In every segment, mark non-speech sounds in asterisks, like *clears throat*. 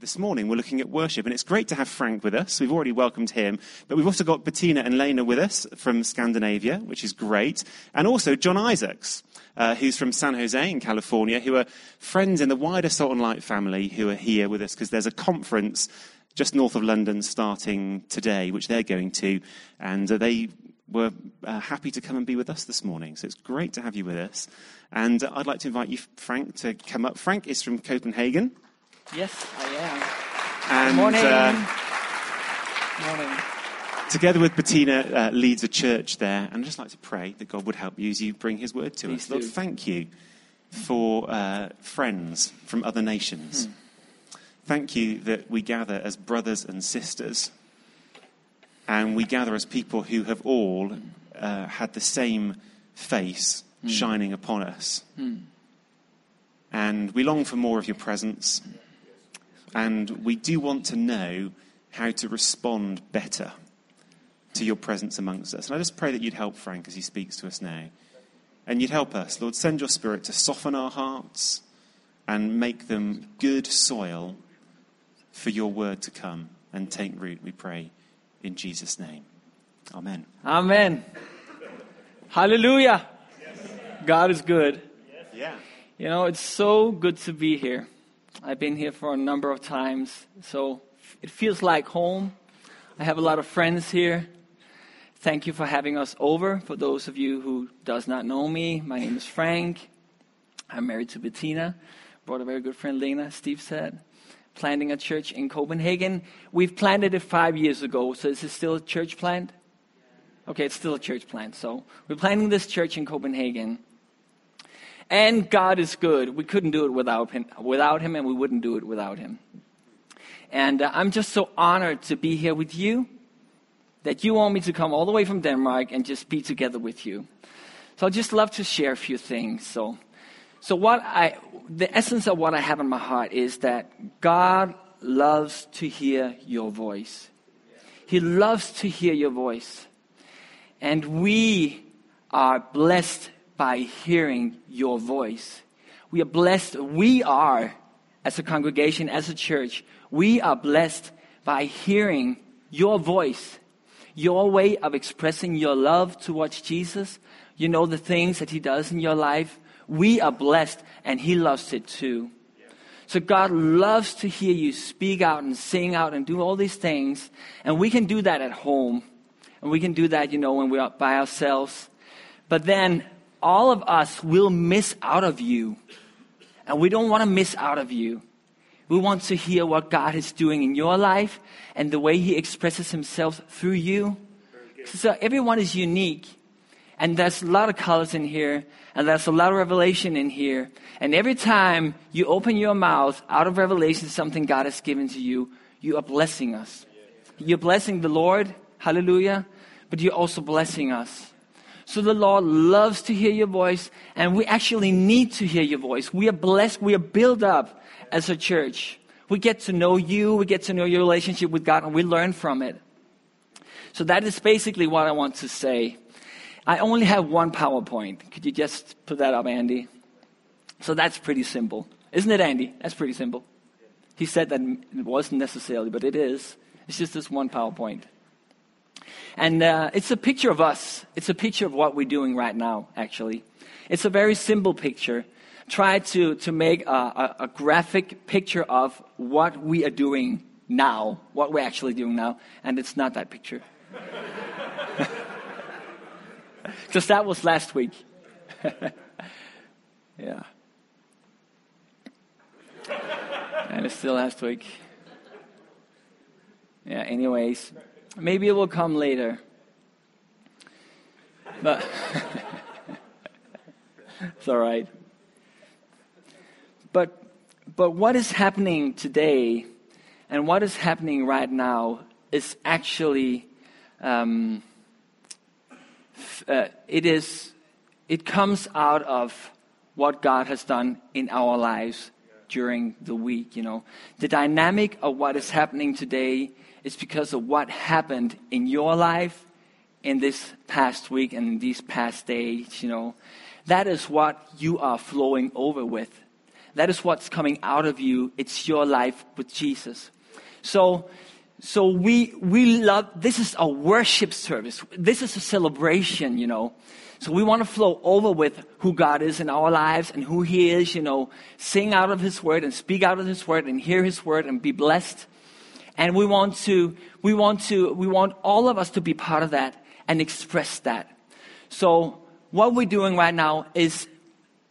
this morning we're looking at worship, and it's great to have Frank with us. We've already welcomed him, but we've also got Bettina and Lena with us from Scandinavia, which is great, and also John Isaacs, uh, who's from San Jose in California, who are friends in the wider Salt and Light family who are here with us because there's a conference just north of London starting today, which they're going to, and uh, they were uh, happy to come and be with us this morning. So it's great to have you with us. And I'd like to invite you, Frank, to come up. Frank is from Copenhagen. Yes, I am. And, Good morning. uh, morning. together with Bettina, uh, leads a church there. And I'd just like to pray that God would help you as you bring his word to Please us. Lord, thank you for uh, friends from other nations. Hmm. Thank you that we gather as brothers and sisters. And we gather as people who have all uh, had the same face Hmm. shining upon us. And we long for more of your presence. And we do want to know how to respond better to your presence amongst us. And I just pray that you'd help Frank as he speaks to us now. And you'd help us, Lord, send your spirit to soften our hearts and make them good soil for your word to come and take root, we pray, in Jesus' name. Amen. Amen. Hallelujah. God is good. Yeah. You know, it's so good to be here. I've been here for a number of times, so it feels like home. I have a lot of friends here. Thank you for having us over. For those of you who does not know me, my name is Frank. I'm married to Bettina. Brought a very good friend, Lena, Steve said. Planting a church in Copenhagen. We've planted it five years ago, so is it still a church plant? Okay, it's still a church plant. So we're planting this church in Copenhagen. And God is good. We couldn't do it without him, without him and we wouldn't do it without him. And uh, I'm just so honored to be here with you that you want me to come all the way from Denmark and just be together with you. So I'd just love to share a few things. So, so what I, the essence of what I have in my heart is that God loves to hear your voice. He loves to hear your voice. And we are blessed by hearing your voice. We are blessed, we are, as a congregation, as a church, we are blessed by hearing your voice, your way of expressing your love towards Jesus. You know the things that He does in your life. We are blessed, and He loves it too. So God loves to hear you speak out and sing out and do all these things. And we can do that at home. And we can do that, you know, when we're by ourselves. But then all of us will miss out of you. And we don't want to miss out of you. We want to hear what God is doing in your life and the way He expresses Himself through you. So everyone is unique. And there's a lot of colors in here, and there's a lot of revelation in here. And every time you open your mouth out of revelation, something God has given to you, you are blessing us. You're blessing the Lord, hallelujah, but you're also blessing us. So the Lord loves to hear your voice, and we actually need to hear your voice. We are blessed, we are built up as a church. We get to know you, we get to know your relationship with God, and we learn from it. So that is basically what I want to say. I only have one PowerPoint. Could you just put that up, Andy? So that's pretty simple. Isn't it, Andy? That's pretty simple. He said that it wasn't necessarily, but it is. It's just this one PowerPoint. And uh, it's a picture of us. It's a picture of what we're doing right now, actually. It's a very simple picture. Try to, to make a, a, a graphic picture of what we are doing now, what we're actually doing now, and it's not that picture. *laughs* Because that was last week. *laughs* yeah. And it's still last week. Yeah, anyways, maybe it will come later. But *laughs* it's all right. But but what is happening today and what is happening right now is actually um, uh, it is it comes out of what God has done in our lives during the week. You know, the dynamic of what is happening today is because of what happened in your life in this past week and in these past days. You know, that is what you are flowing over with. that is what's coming out of you. It's your life with Jesus. So, so we, we love, this is a worship service. This is a celebration, you know. So we want to flow over with who God is in our lives and who He is, you know, sing out of His Word and speak out of His Word and hear His Word and be blessed. And we want to, we want to, we want all of us to be part of that and express that. So what we're doing right now is,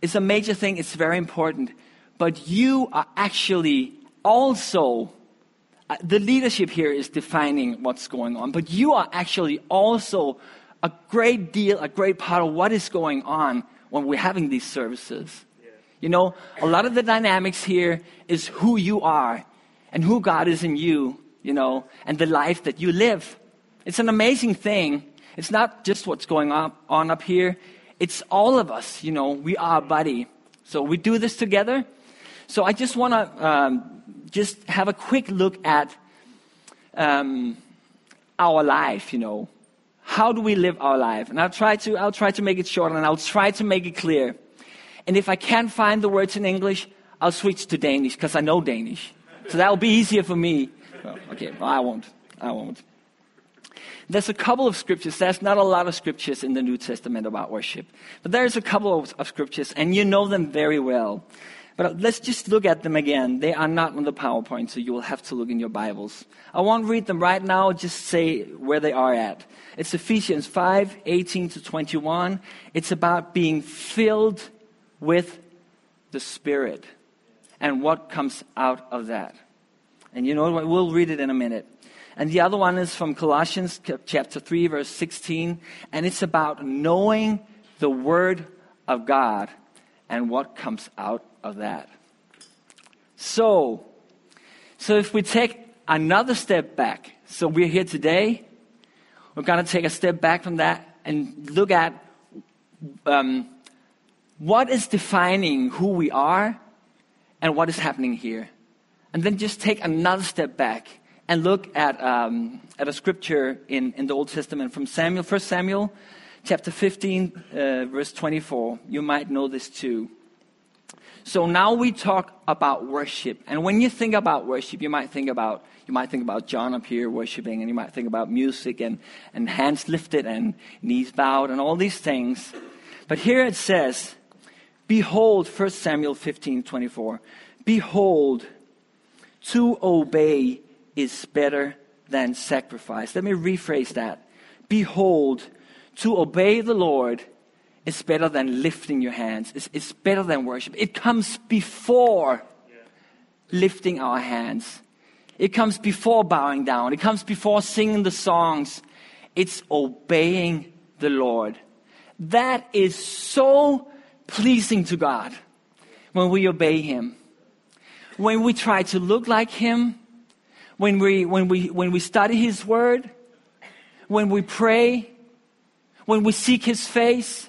is a major thing. It's very important. But you are actually also uh, the leadership here is defining what's going on, but you are actually also a great deal, a great part of what is going on when we're having these services. Yeah. You know, a lot of the dynamics here is who you are and who God is in you, you know, and the life that you live. It's an amazing thing. It's not just what's going on, on up here, it's all of us, you know, we are a body. So we do this together. So I just want to um, just have a quick look at um, our life, you know. How do we live our life? And I'll try to, I'll try to make it short and I'll try to make it clear. And if I can't find the words in English, I'll switch to Danish because I know Danish. So that'll be easier for me. Well, okay, well, I won't. I won't. There's a couple of scriptures. There's not a lot of scriptures in the New Testament about worship. But there's a couple of, of scriptures, and you know them very well. But let's just look at them again. They are not on the PowerPoint, so you will have to look in your Bibles. I won't read them right now, just say where they are at. It's Ephesians 5 18 to 21. It's about being filled with the Spirit and what comes out of that. And you know what? We'll read it in a minute. And the other one is from Colossians chapter 3, verse 16. And it's about knowing the Word of God and what comes out of that. So, so if we take another step back, so we're here today, we're going to take a step back from that and look at um, what is defining who we are and what is happening here. And then just take another step back and look at, um, at a scripture in, in the Old Testament from Samuel, 1 Samuel chapter 15, uh, verse 24. You might know this too. So now we talk about worship. And when you think about worship, you might think about you might think about John up here worshiping, and you might think about music and, and hands lifted and knees bowed and all these things. But here it says, Behold, 1 Samuel 15, 24. Behold, to obey is better than sacrifice. Let me rephrase that. Behold, to obey the Lord is better than lifting your hands. It's, it's better than worship. It comes before lifting our hands. It comes before bowing down. It comes before singing the songs. It's obeying the Lord. That is so pleasing to God when we obey Him. When we try to look like Him, when we, when we, when we study His Word, when we pray, when we seek His face,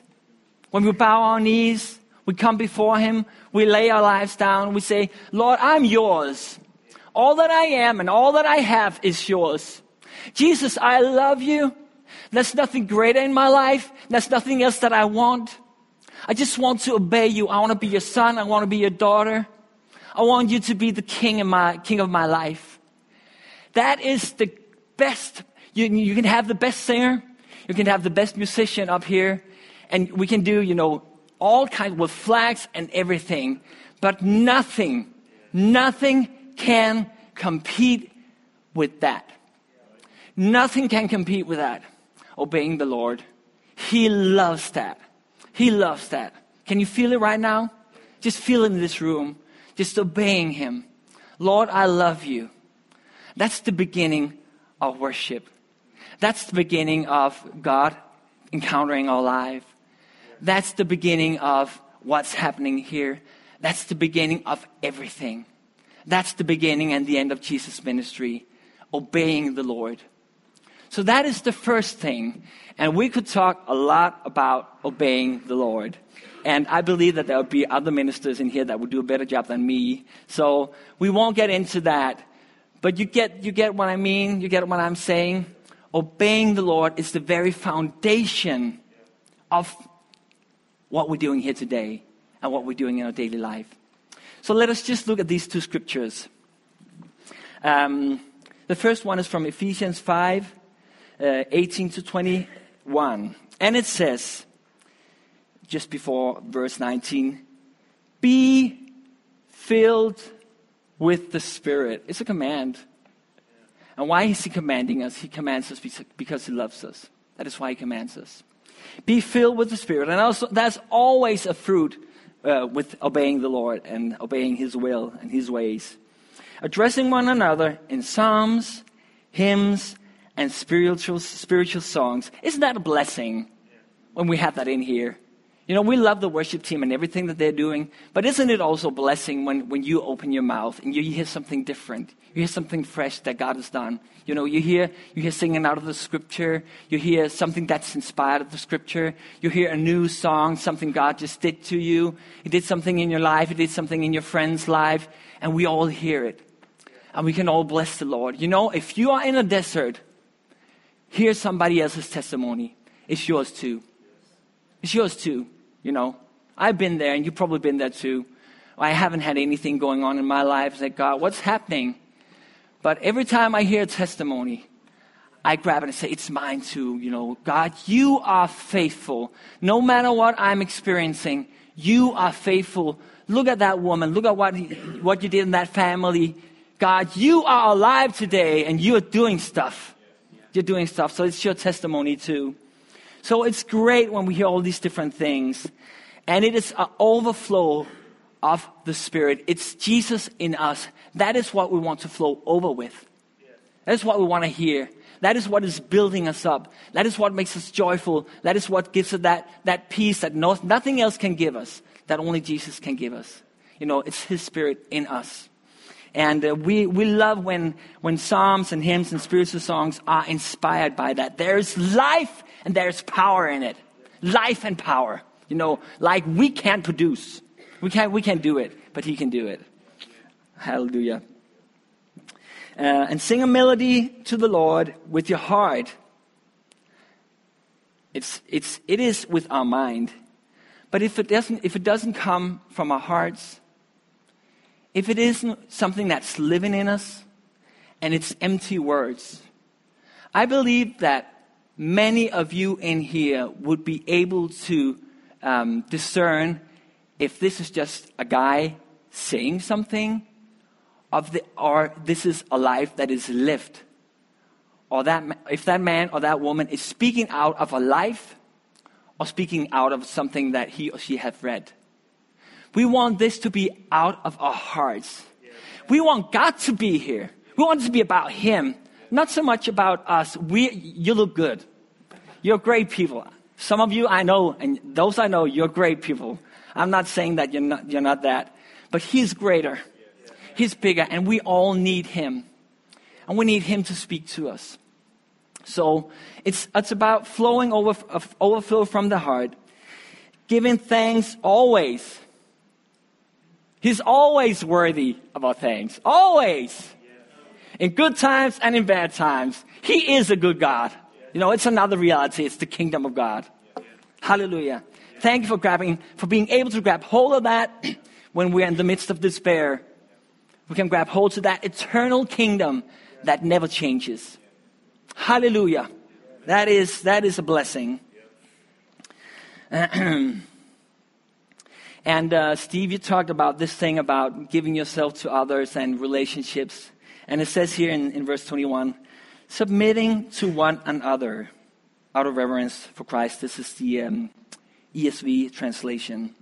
when we bow our knees, we come before Him, we lay our lives down, we say, Lord, I'm yours. All that I am and all that I have is yours. Jesus, I love you. There's nothing greater in my life. There's nothing else that I want. I just want to obey you. I want to be your son. I want to be your daughter. I want you to be the king, in my, king of my life. That is the best. You, you can have the best singer. You can have the best musician up here and we can do, you know, all kinds with flags and everything, but nothing, nothing can compete with that. Nothing can compete with that. Obeying the Lord. He loves that. He loves that. Can you feel it right now? Just feel in this room. Just obeying Him. Lord, I love you. That's the beginning of worship. That's the beginning of God encountering our life that's the beginning of what's happening here. That's the beginning of everything. That's the beginning and the end of Jesus' ministry, obeying the Lord. So that is the first thing. And we could talk a lot about obeying the Lord. And I believe that there will be other ministers in here that would do a better job than me. So we won't get into that. But you get, you get what I mean? You get what I'm saying? Obeying the Lord is the very foundation of what we're doing here today and what we're doing in our daily life. So let us just look at these two scriptures. Um, the first one is from Ephesians 5 uh, 18 to 21. And it says, just before verse 19, be filled with the Spirit. It's a command. And why is He commanding us? He commands us because He loves us. That is why He commands us. Be filled with the Spirit. And also, that's always a fruit uh, with obeying the Lord and obeying His will and His ways. Addressing one another in psalms, hymns, and spiritual, spiritual songs. Isn't that a blessing when we have that in here? You know, we love the worship team and everything that they're doing, but isn't it also a blessing when, when you open your mouth and you hear something different? You hear something fresh that God has done. You know, you hear, you hear singing out of the scripture. You hear something that's inspired of the scripture. You hear a new song, something God just did to you. He did something in your life. He did something in your friend's life. And we all hear it. And we can all bless the Lord. You know, if you are in a desert, hear somebody else's testimony. It's yours too. It's yours too. You know, I've been there, and you've probably been there too. I haven't had anything going on in my life. Like, God, what's happening? But every time I hear a testimony, I grab it and say, It's mine too. You know, God, you are faithful. No matter what I'm experiencing, you are faithful. Look at that woman. Look at what, what you did in that family. God, you are alive today and you are doing stuff. You're doing stuff. So it's your testimony too. So it's great when we hear all these different things. And it is an overflow of the Spirit. It's Jesus in us. That is what we want to flow over with. That is what we want to hear. That is what is building us up. That is what makes us joyful. That is what gives us that, that peace that no, nothing else can give us, that only Jesus can give us. You know, it's His Spirit in us. And uh, we, we love when, when psalms and hymns and spiritual songs are inspired by that. There's life and there's power in it. Life and power. You know, like we can't produce. We can't, we can't do it, but He can do it. Hallelujah. Uh, and sing a melody to the Lord with your heart. It's, it's, it is with our mind. But if it, doesn't, if it doesn't come from our hearts, if it isn't something that's living in us and it's empty words, I believe that many of you in here would be able to um, discern if this is just a guy saying something of the, or this is a life that is lived or that if that man or that woman is speaking out of a life or speaking out of something that he or she have read we want this to be out of our hearts. We want God to be here. We want it to be about Him, not so much about us. We, you look good. You're great people. Some of you I know, and those I know, you're great people. I'm not saying that you're not, you're not that. But He's greater. He's bigger, and we all need Him. And we need Him to speak to us. So it's, it's about flowing over, overflow from the heart, giving thanks always He's always worthy of our thanks. Always. In good times and in bad times. He is a good God. You know, it's another reality. It's the kingdom of God. Hallelujah. Thank you for grabbing, for being able to grab hold of that *clears throat* when we're in the midst of despair. We can grab hold to that eternal kingdom that never changes. Hallelujah. That is, that is a blessing. *clears throat* And uh, Steve, you talked about this thing about giving yourself to others and relationships. And it says here in, in verse 21 submitting to one another out of reverence for Christ. This is the um, ESV translation.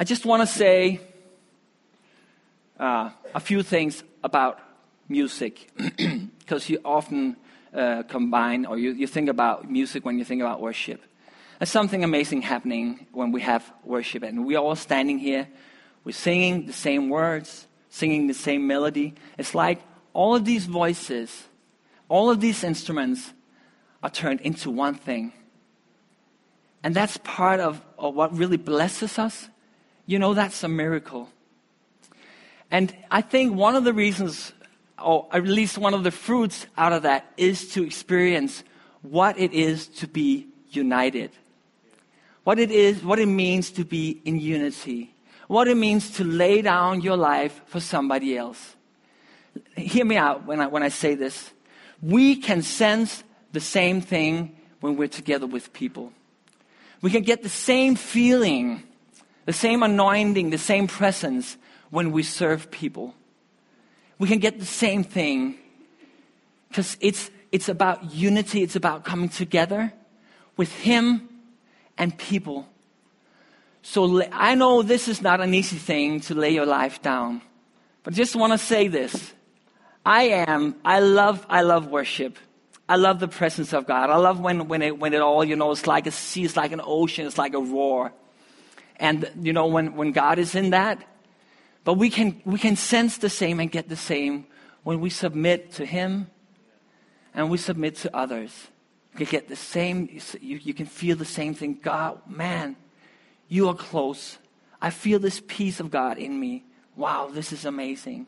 I just want to say uh, a few things about music *clears throat* because you often uh, combine or you, you think about music when you think about worship. There's something amazing happening when we have worship, and we're all standing here. We're singing the same words, singing the same melody. It's like all of these voices, all of these instruments are turned into one thing. And that's part of, of what really blesses us. You know, that's a miracle. And I think one of the reasons, or at least one of the fruits out of that, is to experience what it is to be united what it is, what it means to be in unity, what it means to lay down your life for somebody else. Hear me out when I, when I say this. We can sense the same thing when we're together with people. We can get the same feeling, the same anointing, the same presence when we serve people. We can get the same thing because it's, it's about unity, it's about coming together with Him and people. So I know this is not an easy thing to lay your life down, but I just want to say this. I am, I love, I love worship. I love the presence of God. I love when, when, it, when it all, you know, it's like a sea, it's like an ocean, it's like a roar. And, you know, when, when God is in that, but we can, we can sense the same and get the same when we submit to Him and we submit to others. You get the same, you, you can feel the same thing. God, man, you are close. I feel this peace of God in me. Wow, this is amazing.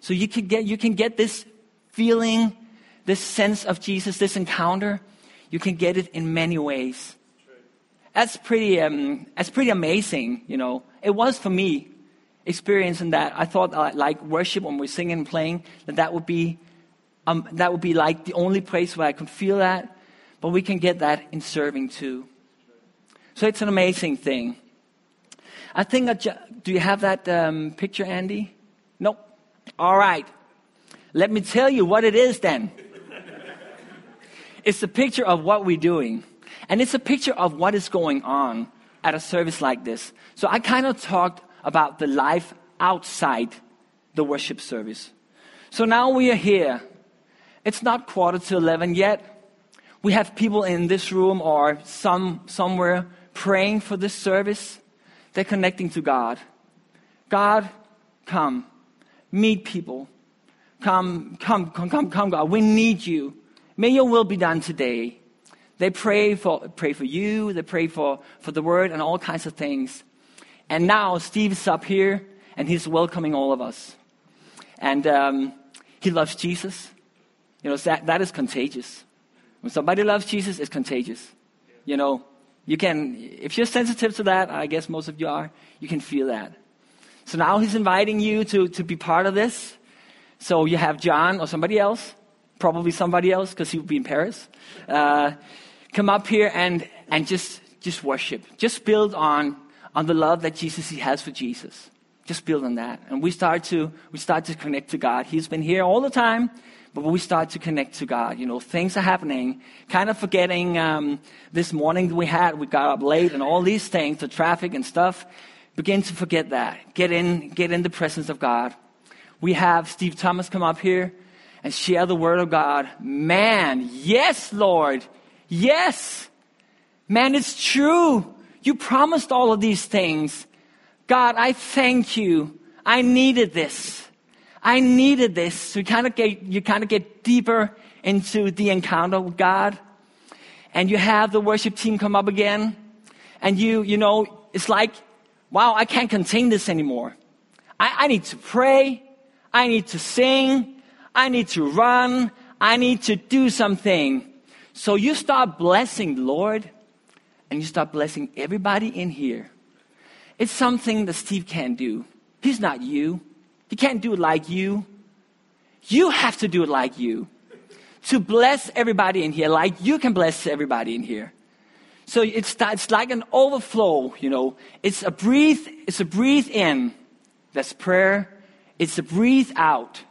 So you can get, you can get this feeling, this sense of Jesus, this encounter. You can get it in many ways. That's pretty, um, that's pretty amazing, you know. It was for me experiencing that. I thought uh, like worship when we're singing and playing, that that would be, um, that would be like the only place where I could feel that. But we can get that in serving too. So it's an amazing thing. I think, that, do you have that um, picture, Andy? Nope. All right. Let me tell you what it is then. it's a picture of what we're doing. And it's a picture of what is going on at a service like this. So I kind of talked about the life outside the worship service. So now we are here. It's not quarter to 11 yet. We have people in this room or some somewhere praying for this service. They're connecting to God. God, come. Meet people. Come, come, come, come, come, God. We need you. May your will be done today. They pray for, pray for you. They pray for, for the word and all kinds of things. And now Steve's up here and he's welcoming all of us. And um, he loves Jesus. You know, that, that is contagious. When somebody loves Jesus, it's contagious. You know, you can, if you're sensitive to that, I guess most of you are, you can feel that. So now he's inviting you to, to be part of this. So you have John or somebody else, probably somebody else because he will be in Paris, uh, come up here and, and just, just worship. Just build on, on the love that Jesus has for Jesus. Just build on that. And we start to, we start to connect to God. He's been here all the time. But when we start to connect to God, you know, things are happening. Kind of forgetting um, this morning we had, we got up late and all these things, the traffic and stuff. Begin to forget that. Get in, get in the presence of God. We have Steve Thomas come up here and share the word of God. Man, yes, Lord. Yes. Man, it's true. You promised all of these things. God, I thank you. I needed this. I needed this. to kind of get, you kind of get deeper into the encounter with God. And you have the worship team come up again. And you, you know, it's like, wow, I can't contain this anymore. I, I need to pray. I need to sing. I need to run. I need to do something. So you start blessing the Lord and you start blessing everybody in here. It's something that Steve can't do. He's not you. He can't do it like you. You have to do it like you. To bless everybody in here, like you can bless everybody in here. So it's, it's like an overflow, you know. It's a breathe, it's a breathe in. That's prayer. It's a breathe out.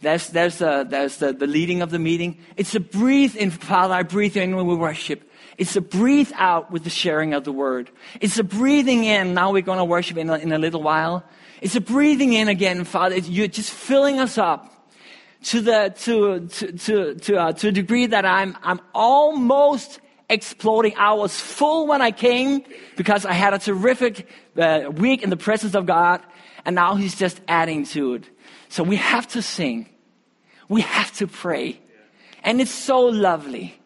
There's, there's, a, there's the, the leading of the meeting. It's a breathe in, Father, I breathe in when we worship. It's a breathe out with the sharing of the word. It's a breathing in. Now we're going to worship in a, in a little while. It's a breathing in again, Father. You're just filling us up to the to to to to, uh, to a degree that I'm I'm almost exploding. I was full when I came because I had a terrific uh, week in the presence of God, and now He's just adding to it. So we have to sing, we have to pray, and it's so lovely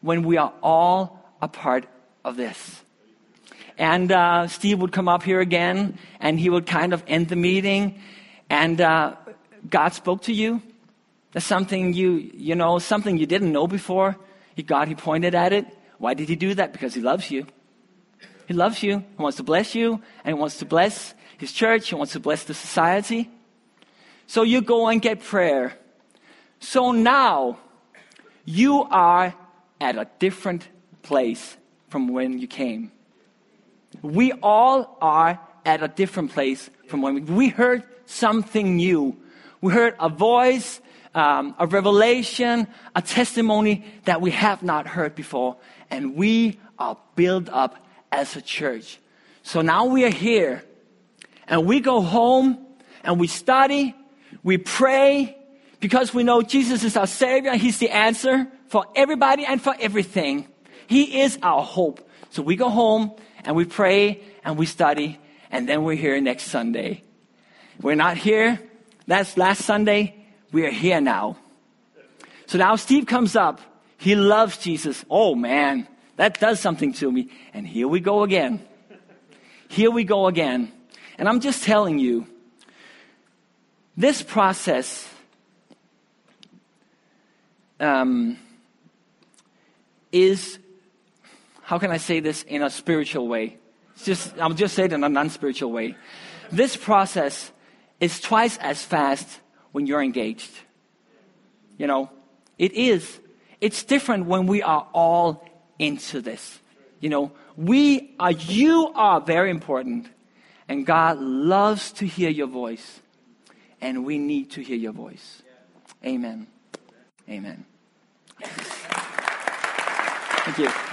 when we are all a part of this. And uh, Steve would come up here again and he would kind of end the meeting. And uh, God spoke to you. That's something you, you know, something you didn't know before. He, God, He pointed at it. Why did He do that? Because He loves you. He loves you. He wants to bless you and He wants to bless his church, he wants to bless the society. So you go and get prayer. So now you are at a different place from when you came. We all are at a different place from when we, we heard something new. We heard a voice, um, a revelation, a testimony that we have not heard before. And we are built up as a church. So now we are here and we go home and we study, we pray because we know Jesus is our Savior. He's the answer for everybody and for everything. He is our hope. So we go home and we pray and we study and then we're here next Sunday. We're not here. That's last Sunday. We are here now. So now Steve comes up. He loves Jesus. Oh man, that does something to me. And here we go again. Here we go again. And I'm just telling you, this process um, is, how can I say this in a spiritual way? It's just, I'll just say it in a non spiritual way. This process is twice as fast when you're engaged. You know, it is. It's different when we are all into this. You know, we are, you are very important. And God loves to hear your voice. And we need to hear your voice. Amen. Amen. Thank you.